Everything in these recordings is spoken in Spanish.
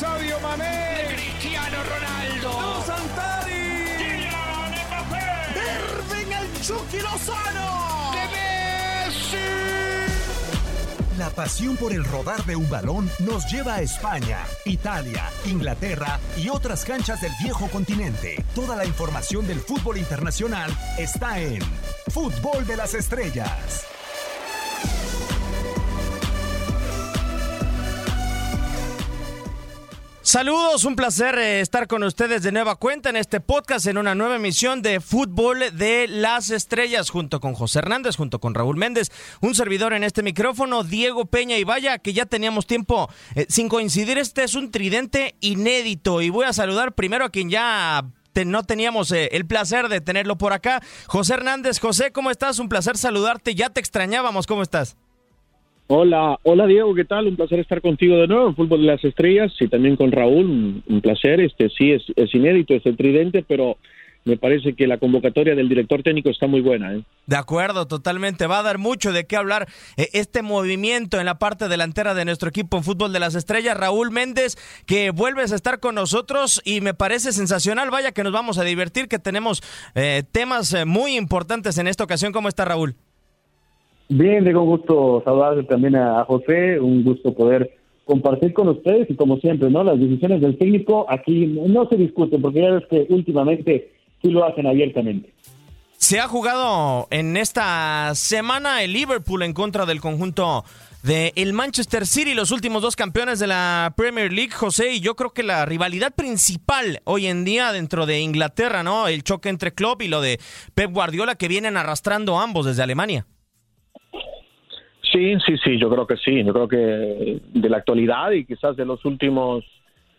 Sadio Mané. Cristiano Ronaldo. Dos Santari. Kylian Mbappé. Irving el Chucky Lozano. De Messi. La pasión por el rodar de un balón nos lleva a España, Italia, Inglaterra y otras canchas del viejo continente. Toda la información del fútbol internacional está en Fútbol de las Estrellas. Saludos, un placer eh, estar con ustedes de nueva cuenta en este podcast, en una nueva emisión de Fútbol de las Estrellas, junto con José Hernández, junto con Raúl Méndez, un servidor en este micrófono, Diego Peña y vaya que ya teníamos tiempo eh, sin coincidir, este es un tridente inédito y voy a saludar primero a quien ya no teníamos eh, el placer de tenerlo por acá, José Hernández. José, ¿cómo estás? Un placer saludarte, ya te extrañábamos, ¿cómo estás? Hola, hola Diego, ¿qué tal? Un placer estar contigo de nuevo en Fútbol de las Estrellas y también con Raúl, un, placer. Este sí es, es inédito, es el tridente, pero me parece que la convocatoria del director técnico está muy buena. ¿eh? De acuerdo, totalmente. Va a dar mucho de qué hablar eh, este movimiento en la parte delantera de nuestro equipo en fútbol de las estrellas. Raúl Méndez, que vuelves a estar con nosotros y me parece sensacional. Vaya que nos vamos a divertir, que tenemos eh, temas eh, muy importantes en esta ocasión. ¿Cómo está Raúl? Bien, Diego, un gusto saludar también a, José, un gusto poder compartir con ustedes y como siempre, ¿no? Las decisiones del técnico aquí no se discuten porque ya ves que últimamente sí lo hacen abiertamente. Se ha jugado en esta semana el Liverpool en contra del conjunto de el Manchester City, los últimos dos campeones de la Premier League, José, y yo creo que la rivalidad principal hoy en día dentro de Inglaterra, ¿no? El choque entre Klopp y lo de Pep Guardiola que vienen arrastrando ambos desde Alemania. Sí, sí, sí, yo creo que sí. Yo creo que de la actualidad y quizás de los últimos,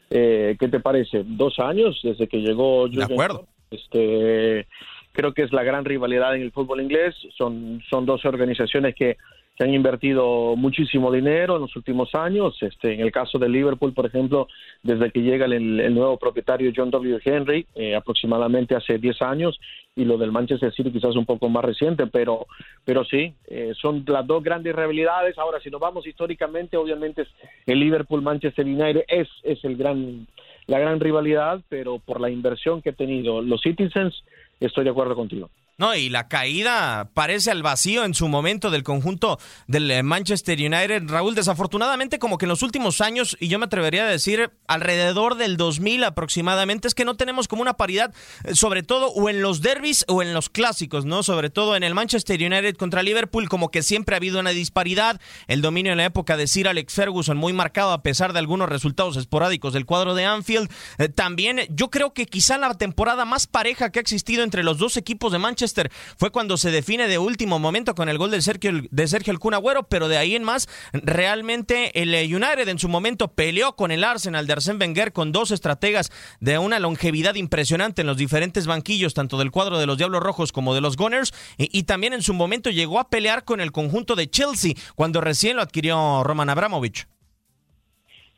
eh, ¿qué te parece? Dos años desde que llegó De acuerdo. Este, creo que es la gran rivalidad en el fútbol inglés. Son, son dos organizaciones que, que han invertido muchísimo dinero en los últimos años. Este, en el caso de Liverpool, por ejemplo, desde que llega el, nuevo propietario John W. Henry, eh, aproximadamente hace 10 años, y lo del Manchester City quizás un poco más reciente, pero, pero sí, eh, son las dos grandes rivalidades. Ahora, si nos vamos históricamente, obviamente el Liverpool-Manchester United es, es el gran, la gran rivalidad, pero por la inversión que ha tenido los Citizens, estoy de acuerdo contigo. No, y la caída parece al vacío en su momento del conjunto del eh, Manchester United. Raúl, desafortunadamente, como que en los últimos años, y yo me atrevería a decir alrededor del 2000 aproximadamente, es que no tenemos como una paridad, eh, sobre todo o en los derbis o en los clásicos, ¿no? Sobre todo en el Manchester United contra Liverpool, como que siempre ha habido una disparidad. El dominio en la época de Sir Alex Ferguson muy marcado a pesar de algunos resultados esporádicos del cuadro de Anfield. Eh, también yo creo que quizá la temporada más pareja que ha existido entre los dos equipos de Manchester fue cuando se define de último momento con el gol de Sergio, de Sergio El Kun Agüero, pero de ahí en más, realmente el eh, United en su momento peleó con el Arsenal de Arsène Wenger con dos estrategas de una longevidad impresionante en los diferentes banquillos, tanto del cuadro de los Diablos Rojos como de los Gunners, y, y también en su momento llegó a pelear con el conjunto de Chelsea cuando recién lo adquirió Roman Abramovich.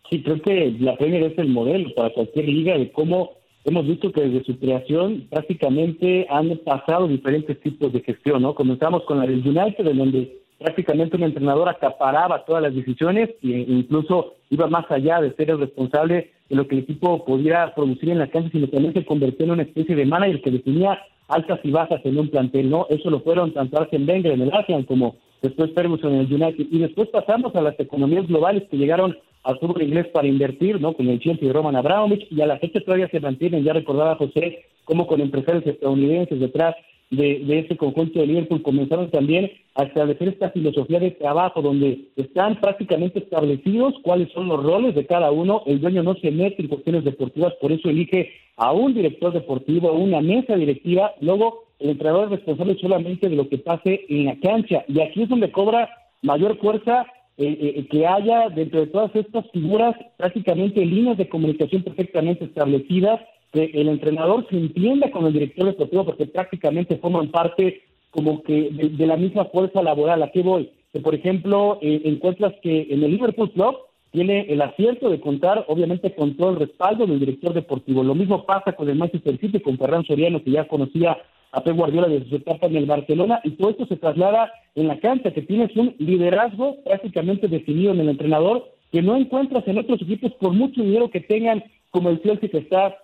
Sí, creo que la Premier es el modelo para cualquier liga de cómo hemos visto que desde su creación prácticamente han pasado diferentes tipos de gestión, ¿no? Comenzamos con la del United, en donde prácticamente un entrenador acaparaba todas las decisiones e incluso iba más allá de ser el responsable de lo que el equipo pudiera producir en la cancha, sino también se convirtió en una especie de manager que definía altas y bajas en un plantel, ¿no? Eso lo fueron tanto Arsene Wenger en el Arsenal como después Ferguson en el United. Y después pasamos a las economías globales que llegaron al fútbol inglés para invertir, ¿no? Con el Chelsea y Roman Abramovich, y a la fecha todavía se mantienen, ya recordaba José, como con empresarios estadounidenses detrás de, de ese conjunto de Liverpool comenzaron también a establecer esta filosofía de trabajo donde están prácticamente establecidos cuáles son los roles de cada uno, el dueño no se mete en cuestiones deportivas, por eso elige a un director deportivo, a una mesa directiva, luego el entrenador es responsable solamente de lo que pase en la cancha, y aquí es donde cobra mayor fuerza eh, eh, que haya dentro de todas estas figuras prácticamente líneas de comunicación perfectamente establecidas, que el entrenador se entienda con el director deportivo porque prácticamente forman parte como que de, la misma fuerza laboral. ¿A qué voy? Que, por ejemplo, eh, encuentras que en el Liverpool Club tiene el acierto de contar, obviamente, con todo el respaldo del director deportivo. Lo mismo pasa con el Manchester City, con Ferran Soriano, que ya conocía a Pep Guardiola desde su etapa en el Barcelona, y todo esto se traslada en la cancha, que tienes un liderazgo prácticamente definido en el entrenador, que no encuentras en otros equipos por mucho dinero que tengan, como el Chelsea que está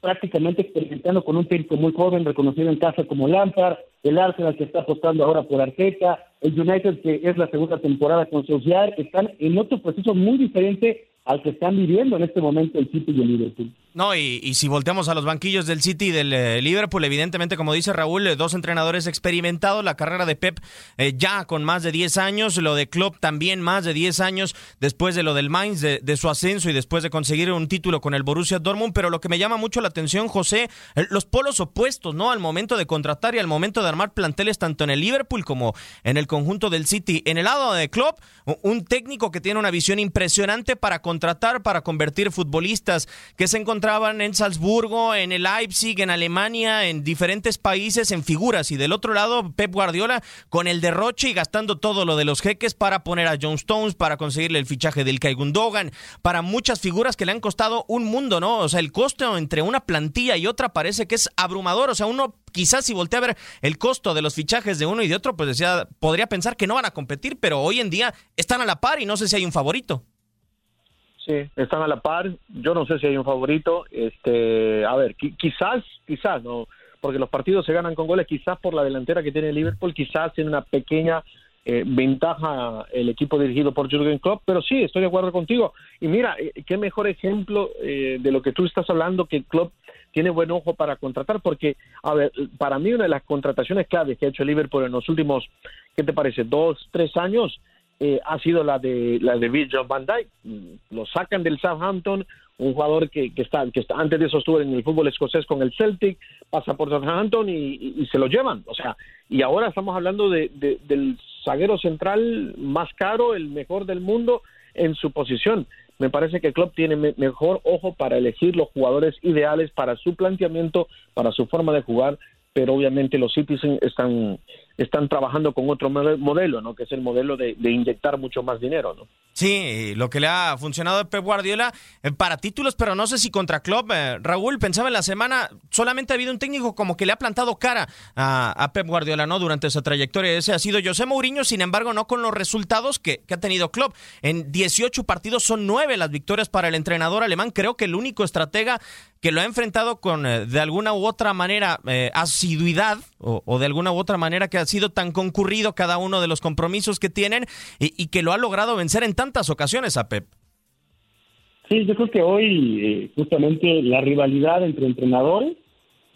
prácticamente experimentando con un técnico muy joven, reconocido en casa como Lampard, el Arsenal que está apostando ahora por Arteta, el United que es la segunda temporada con Solskjaer, están en otro proceso muy diferente al que están viviendo en este momento el City y el Liverpool. No, y, si volteamos a los banquillos del City y del eh, Liverpool, evidentemente, como dice Raúl, eh, dos entrenadores experimentados, la carrera de Pep eh, ya con más de 10 años, lo de Klopp también más de 10 años después de lo del Mainz, de, su ascenso y después de conseguir un título con el Borussia Dortmund, pero lo que me llama mucho la atención, José, los polos opuestos, ¿no? Al momento de contratar y al momento de armar planteles tanto en el Liverpool como en el conjunto del City. En el lado de Klopp, un técnico que tiene una visión impresionante para contratar, para convertir futbolistas que se encontraban en Salzburgo, en el Leipzig, en Alemania, en diferentes países, en figuras. Y del otro lado, Pep Guardiola con el derroche y gastando todo lo de los jeques para poner a John Stones, para conseguirle el fichaje del Kai Gundogan, para muchas figuras que le han costado un mundo, ¿no? O sea, el costo entre una plantilla y otra parece que es abrumador. O sea, uno quizás si voltea a ver el costo de los fichajes de uno y de otro, pues decía, podría pensar que no van a competir, pero hoy en día están a la par y no sé si hay un favorito. Sí, están a la par. Yo no sé si hay un favorito. Este, a ver, quizás, quizás, no, porque los partidos se ganan con goles. Quizás por la delantera que tiene Liverpool, quizás tiene una pequeña eh, ventaja el equipo dirigido por Jürgen Klopp. Pero sí, estoy de acuerdo contigo. Y mira, eh, qué mejor ejemplo eh, de lo que tú estás hablando que Klopp tiene buen ojo para contratar, porque, a ver, para mí una de las contrataciones claves que ha hecho Liverpool en los últimos, ¿qué te parece? Dos, tres años eh, ha sido la de la de Virgil van Dijk. Lo sacan del Southampton, un jugador que, que, está, que está, antes de eso estuvo en el fútbol escocés con el Celtic, pasa por Southampton y, se lo llevan. O sea, y ahora estamos hablando de, del zaguero central más caro, el mejor del mundo en su posición. Me parece que Klopp tiene mejor ojo para elegir los jugadores ideales para su planteamiento, para su forma de jugar, pero obviamente los Citizens están están trabajando con otro modelo, ¿no? Que es el modelo de, inyectar mucho más dinero, ¿no? Sí, lo que le ha funcionado a Pep Guardiola eh, para títulos, pero no sé si contra Klopp. Eh, Raúl, pensaba en la semana, solamente ha habido un técnico como que le ha plantado cara a, Pep Guardiola, ¿no? Durante esa trayectoria. Ese ha sido José Mourinho, sin embargo, no con los resultados que, ha tenido Klopp. En 18 partidos son 9 las victorias para el entrenador alemán. Creo que el único estratega que lo ha enfrentado con, eh, de alguna u otra manera, asiduidad o, o de alguna u otra manera que ha sido tan concurrido cada uno de los compromisos que tienen y, que lo ha logrado vencer en tantas ocasiones a Pep. Sí, yo creo que hoy eh, justamente la rivalidad entre entrenadores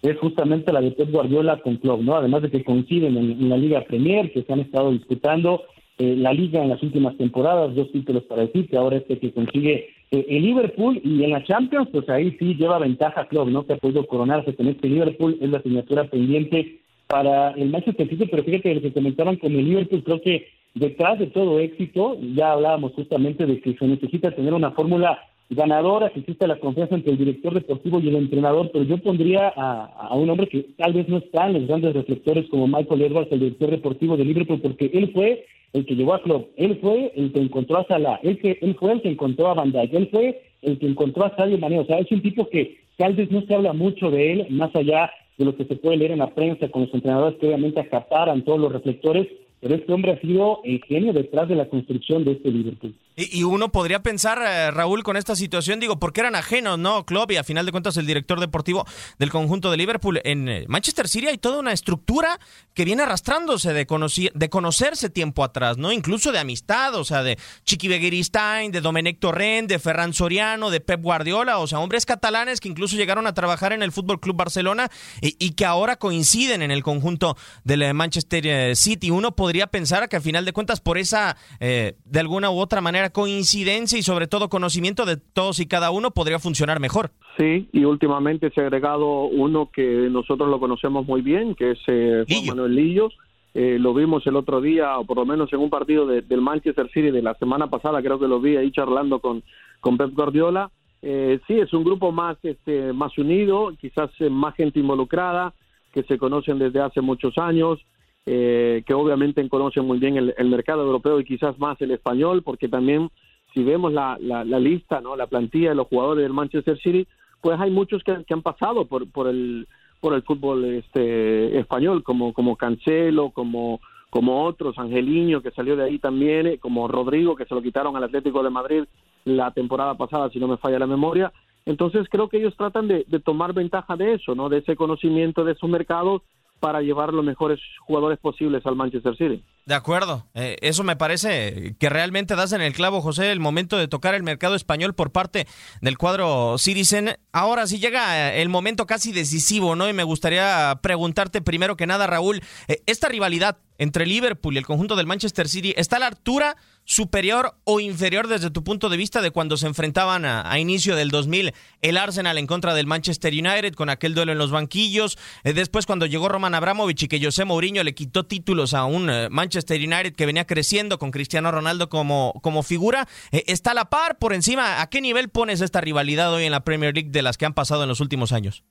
es justamente la de Pep Guardiola con Klopp, ¿no? Además de que coinciden en, la Liga Premier, que se han estado disputando eh, la Liga en las últimas temporadas, dos títulos para decir que ahora este que consigue eh, el Liverpool y en la Champions, pues ahí sí lleva ventaja Klopp, ¿no? Que ha podido coronarse con este Liverpool, es la asignatura pendiente para el Manchester City, pero fíjate lo que comentaban con el Liverpool, creo que detrás de todo éxito, ya hablábamos justamente de que se necesita tener una fórmula ganadora, que exista la confianza entre el director deportivo y el entrenador, pero yo pondría a, un hombre que tal vez no está en los grandes reflectores como Michael Edwards, el director deportivo de Liverpool, porque él fue el que llevó a Klopp, él fue el que encontró a Salah, él, que, él fue el que encontró a Van él fue el que encontró a Sadio Mané, o sea, es un tipo que tal vez no se habla mucho de él, más allá de lo que se puede leer en la prensa con los entrenadores que obviamente acaparan todos los reflectores, pero este hombre ha sido el genio detrás de la construcción de este Liverpool. Y, uno podría pensar, eh, Raúl, con esta situación, digo, porque eran ajenos, ¿no? Club y a final de cuentas el director deportivo del conjunto de Liverpool. En eh, Manchester City hay toda una estructura que viene arrastrándose de, de conocerse tiempo atrás, ¿no? Incluso de amistad, o sea, de Chiqui Begiristain, de Domenech Torrent, de Ferran Soriano, de Pep Guardiola, o sea, hombres catalanes que incluso llegaron a trabajar en el Fútbol Club Barcelona y, que ahora coinciden en el conjunto del eh, Manchester City. Uno podría pensar que a final de cuentas, por esa, de alguna u otra manera, coincidencia y sobre todo conocimiento de todos y cada uno podría funcionar mejor. Sí, y últimamente se ha agregado uno que nosotros lo conocemos muy bien, que es eh, Juan Manuel Lillo. Eh, lo vimos el otro día, o por lo menos en un partido del Manchester City de la semana pasada, creo que lo vi ahí charlando con, con Pep Guardiola. Eh, sí, es un grupo más, este, más unido, quizás más gente involucrada, que se conocen desde hace muchos años. Eh, que obviamente conocen muy bien el, mercado europeo y quizás más el español, porque también si vemos la, la, lista, no, la plantilla de los jugadores del Manchester City, pues hay muchos que, han pasado por, por el por el fútbol este español, como como Cancelo, como como otros, Angeliño que salió de ahí también, eh, como Rodrigo que se lo quitaron al Atlético de Madrid la temporada pasada, si no me falla la memoria. Entonces creo que ellos tratan de, de tomar ventaja de eso, ¿no? De ese conocimiento de su mercado para llevar los mejores jugadores posibles al Manchester City. De acuerdo, eh, eso me parece que realmente das en el clavo, José, el momento de tocar el mercado español por parte del cuadro Citizen. Ahora sí llega el momento casi decisivo, ¿no? Y me gustaría preguntarte primero que nada, Raúl, eh, esta rivalidad entre Liverpool y el conjunto del Manchester City está a la altura superior o inferior desde tu punto de vista de cuando se enfrentaban a, inicio del 2000 el Arsenal en contra del Manchester United con aquel duelo en los banquillos, eh, después cuando llegó Roman Abramovich y que José Mourinho le quitó títulos a un eh, Manchester United que venía creciendo con Cristiano Ronaldo como, como figura, eh, está a la par por encima, ¿a qué nivel pones esta rivalidad hoy en la Premier League de las que han pasado en los últimos años?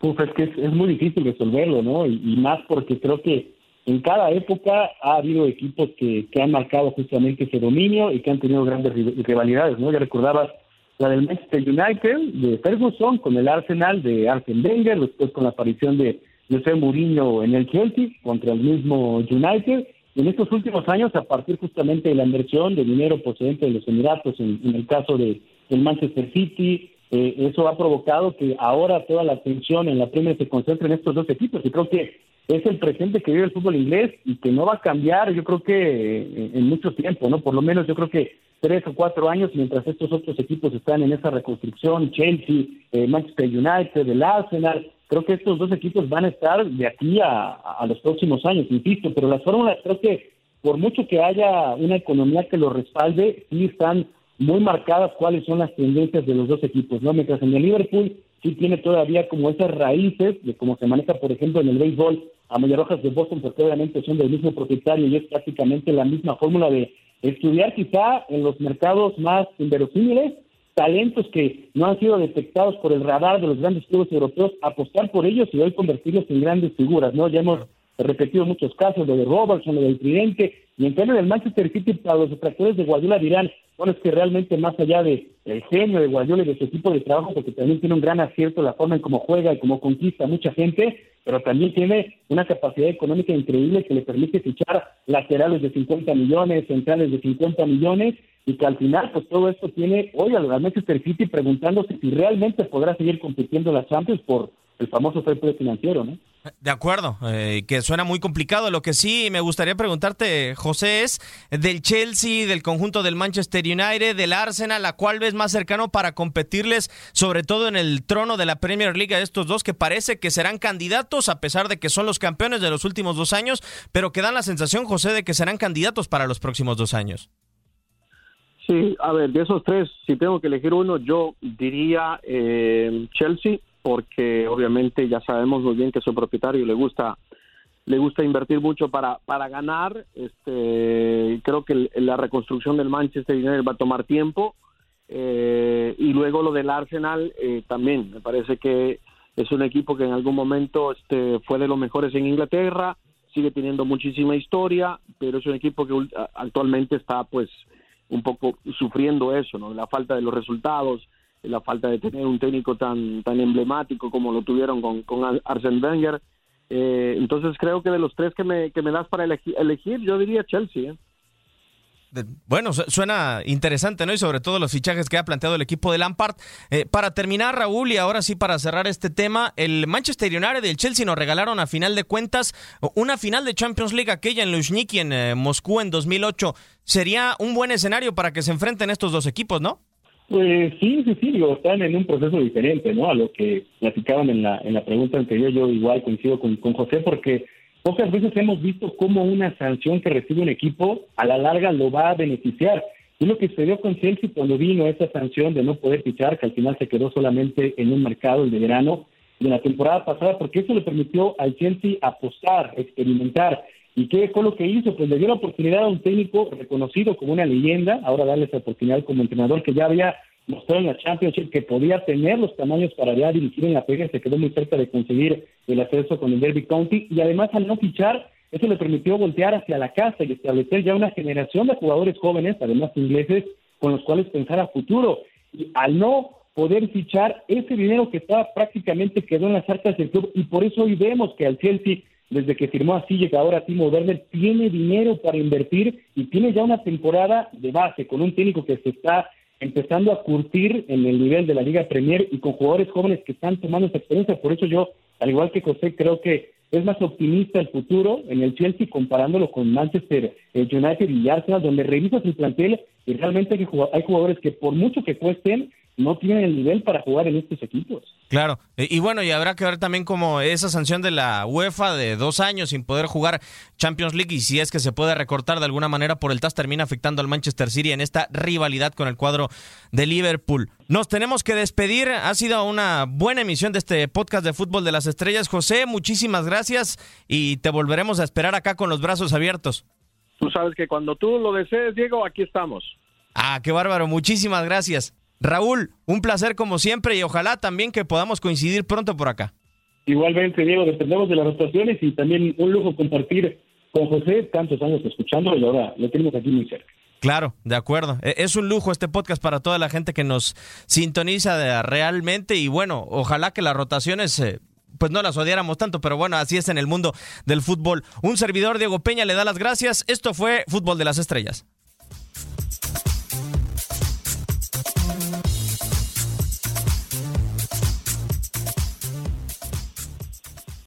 Pues es que es, muy difícil resolverlo, ¿no? y más porque creo que en cada época ha habido equipos que, que han marcado justamente ese dominio y que han tenido grandes rivalidades, ¿no? Ya recordabas la del Manchester United de Ferguson con el Arsenal de Arsene Wenger, después con la aparición de José Mourinho en el Chelsea contra el mismo United. En estos últimos años, a partir justamente de la inversión de dinero procedente de los Emiratos, en, el caso de del Manchester City, eh, eso ha provocado que ahora toda la atención en la Premier se concentre en estos dos equipos. Y creo que es el presente que vive el fútbol inglés y que no va a cambiar, yo creo que eh, en mucho tiempo, ¿no? Por lo menos yo creo que tres o cuatro años mientras estos otros equipos están en esa reconstrucción, Chelsea, eh, Manchester United, el Arsenal, creo que estos dos equipos van a estar de aquí a, a los próximos años, insisto, pero las fórmulas creo que por mucho que haya una economía que lo respalde, sí están muy marcadas cuáles son las tendencias de los dos equipos, ¿no? Mientras en el Liverpool sí tiene todavía como esas raíces de cómo se maneja, por ejemplo, en el béisbol a Rojas de Boston, porque obviamente son del mismo propietario y es prácticamente la misma fórmula de estudiar quizá en los mercados más inverosímiles talentos que no han sido detectados por el radar de los grandes clubes europeos, apostar por ellos y hoy convertirlos en grandes figuras, ¿no? Ya hemos repetido muchos casos, lo de Robertson, lo del Tridente, y en cambio del Manchester City para los detractores de Guardiola dirán, bueno, es que realmente más allá de el genio de Guardiola y de su equipo de trabajo, porque también tiene un gran acierto la forma en cómo juega y cómo conquista mucha gente, pero también tiene una capacidad económica increíble que le permite fichar laterales de 50 millones, centrales de 50 millones, y que al final, pues todo esto tiene hoy al Manchester City preguntándose si realmente podrá seguir compitiendo la Champions por el famoso fair play financiero, ¿no? De acuerdo, eh, que suena muy complicado. Lo que sí me gustaría preguntarte, José, es del Chelsea, del conjunto del Manchester United, del Arsenal, la cual ves más cercano para competirles, sobre todo en el trono de la Premier League a estos dos, que parece que serán candidatos, a pesar de que son los campeones de los últimos dos años, pero que dan la sensación, José, de que serán candidatos para los próximos dos años. Sí, a ver, de esos tres, si tengo que elegir uno, yo diría eh, Chelsea porque obviamente ya sabemos muy bien que su propietario le gusta le gusta invertir mucho para para ganar. Este creo que la reconstrucción del Manchester United va a tomar tiempo eh, y luego lo del Arsenal eh, también. Me parece que es un equipo que en algún momento este fue de los mejores en Inglaterra sigue teniendo muchísima historia pero es un equipo que actualmente está pues un poco sufriendo eso no la falta de los resultados la falta de tener un técnico tan tan emblemático como lo tuvieron con, con Arsene Wenger. Eh, entonces creo que de los tres que me, que me das para elegir, yo diría Chelsea. ¿eh? Bueno, suena interesante, ¿no? Y sobre todo los fichajes que ha planteado el equipo de Lampard. Eh, para terminar, Raúl, y ahora sí para cerrar este tema, el Manchester United y el Chelsea nos regalaron a final de cuentas una final de Champions League aquella en Luzhniki, en Moscú, en 2008. Sería un buen escenario para que se enfrenten estos dos equipos, ¿no? Pues sí, sí, sí, digo, están en un proceso diferente, ¿no? A lo que platicaban en la, en la pregunta anterior, yo igual coincido con, con José, porque pocas veces hemos visto cómo una sanción que recibe un equipo a la larga lo va a beneficiar. Y lo que sucedió con Chelsea cuando vino esa sanción de no poder fichar, que al final se quedó solamente en un mercado el de verano de la temporada pasada, porque eso le permitió al Chelsea apostar, experimentar. ¿Y qué fue lo que hizo? Pues le dio la oportunidad a un técnico reconocido como una leyenda, ahora darle esa oportunidad como entrenador que ya había mostrado en la Championship que podía tener los tamaños para ya dirigir en la pega, se quedó muy cerca de conseguir el acceso con el Derby County y además al no fichar, eso le permitió voltear hacia la casa y establecer ya una generación de jugadores jóvenes, además ingleses, con los cuales pensar a futuro. Y al no poder fichar ese dinero que estaba prácticamente quedó en las arcas del club y por eso hoy vemos que al Chelsea desde que firmó a que ahora Timo Werner, tiene dinero para invertir y tiene ya una temporada de base con un técnico que se está empezando a curtir en el nivel de la Liga Premier y con jugadores jóvenes que están tomando esa experiencia. Por eso yo, al igual que José, creo que es más optimista el futuro en el Chelsea comparándolo con Manchester eh, United y Arsenal, donde revisas el plantel y realmente hay jugadores que por mucho que cuesten, no tienen el nivel para jugar en estos equipos. Claro, y, bueno, y habrá que ver también como esa sanción de la UEFA de dos años sin poder jugar Champions League y si es que se puede recortar de alguna manera por el TAS termina afectando al Manchester City en esta rivalidad con el cuadro de Liverpool. Nos tenemos que despedir, ha sido una buena emisión de este podcast de Fútbol de las Estrellas. José, muchísimas gracias y te volveremos a esperar acá con los brazos abiertos. Tú sabes que cuando tú lo desees, Diego, aquí estamos. Ah, qué bárbaro, muchísimas gracias. Raúl, un placer como siempre y ojalá también que podamos coincidir pronto por acá. Igualmente, Diego, dependemos de las rotaciones y también un lujo compartir con José tantos años escuchando y ahora lo tenemos aquí muy cerca. Claro, de acuerdo. E, es un lujo este podcast para toda la gente que nos sintoniza realmente y bueno, ojalá que las rotaciones eh, pues no las odiáramos tanto, pero bueno, así es en el mundo del fútbol. Un servidor, Diego Peña, le da las gracias. Esto fue Fútbol de las Estrellas.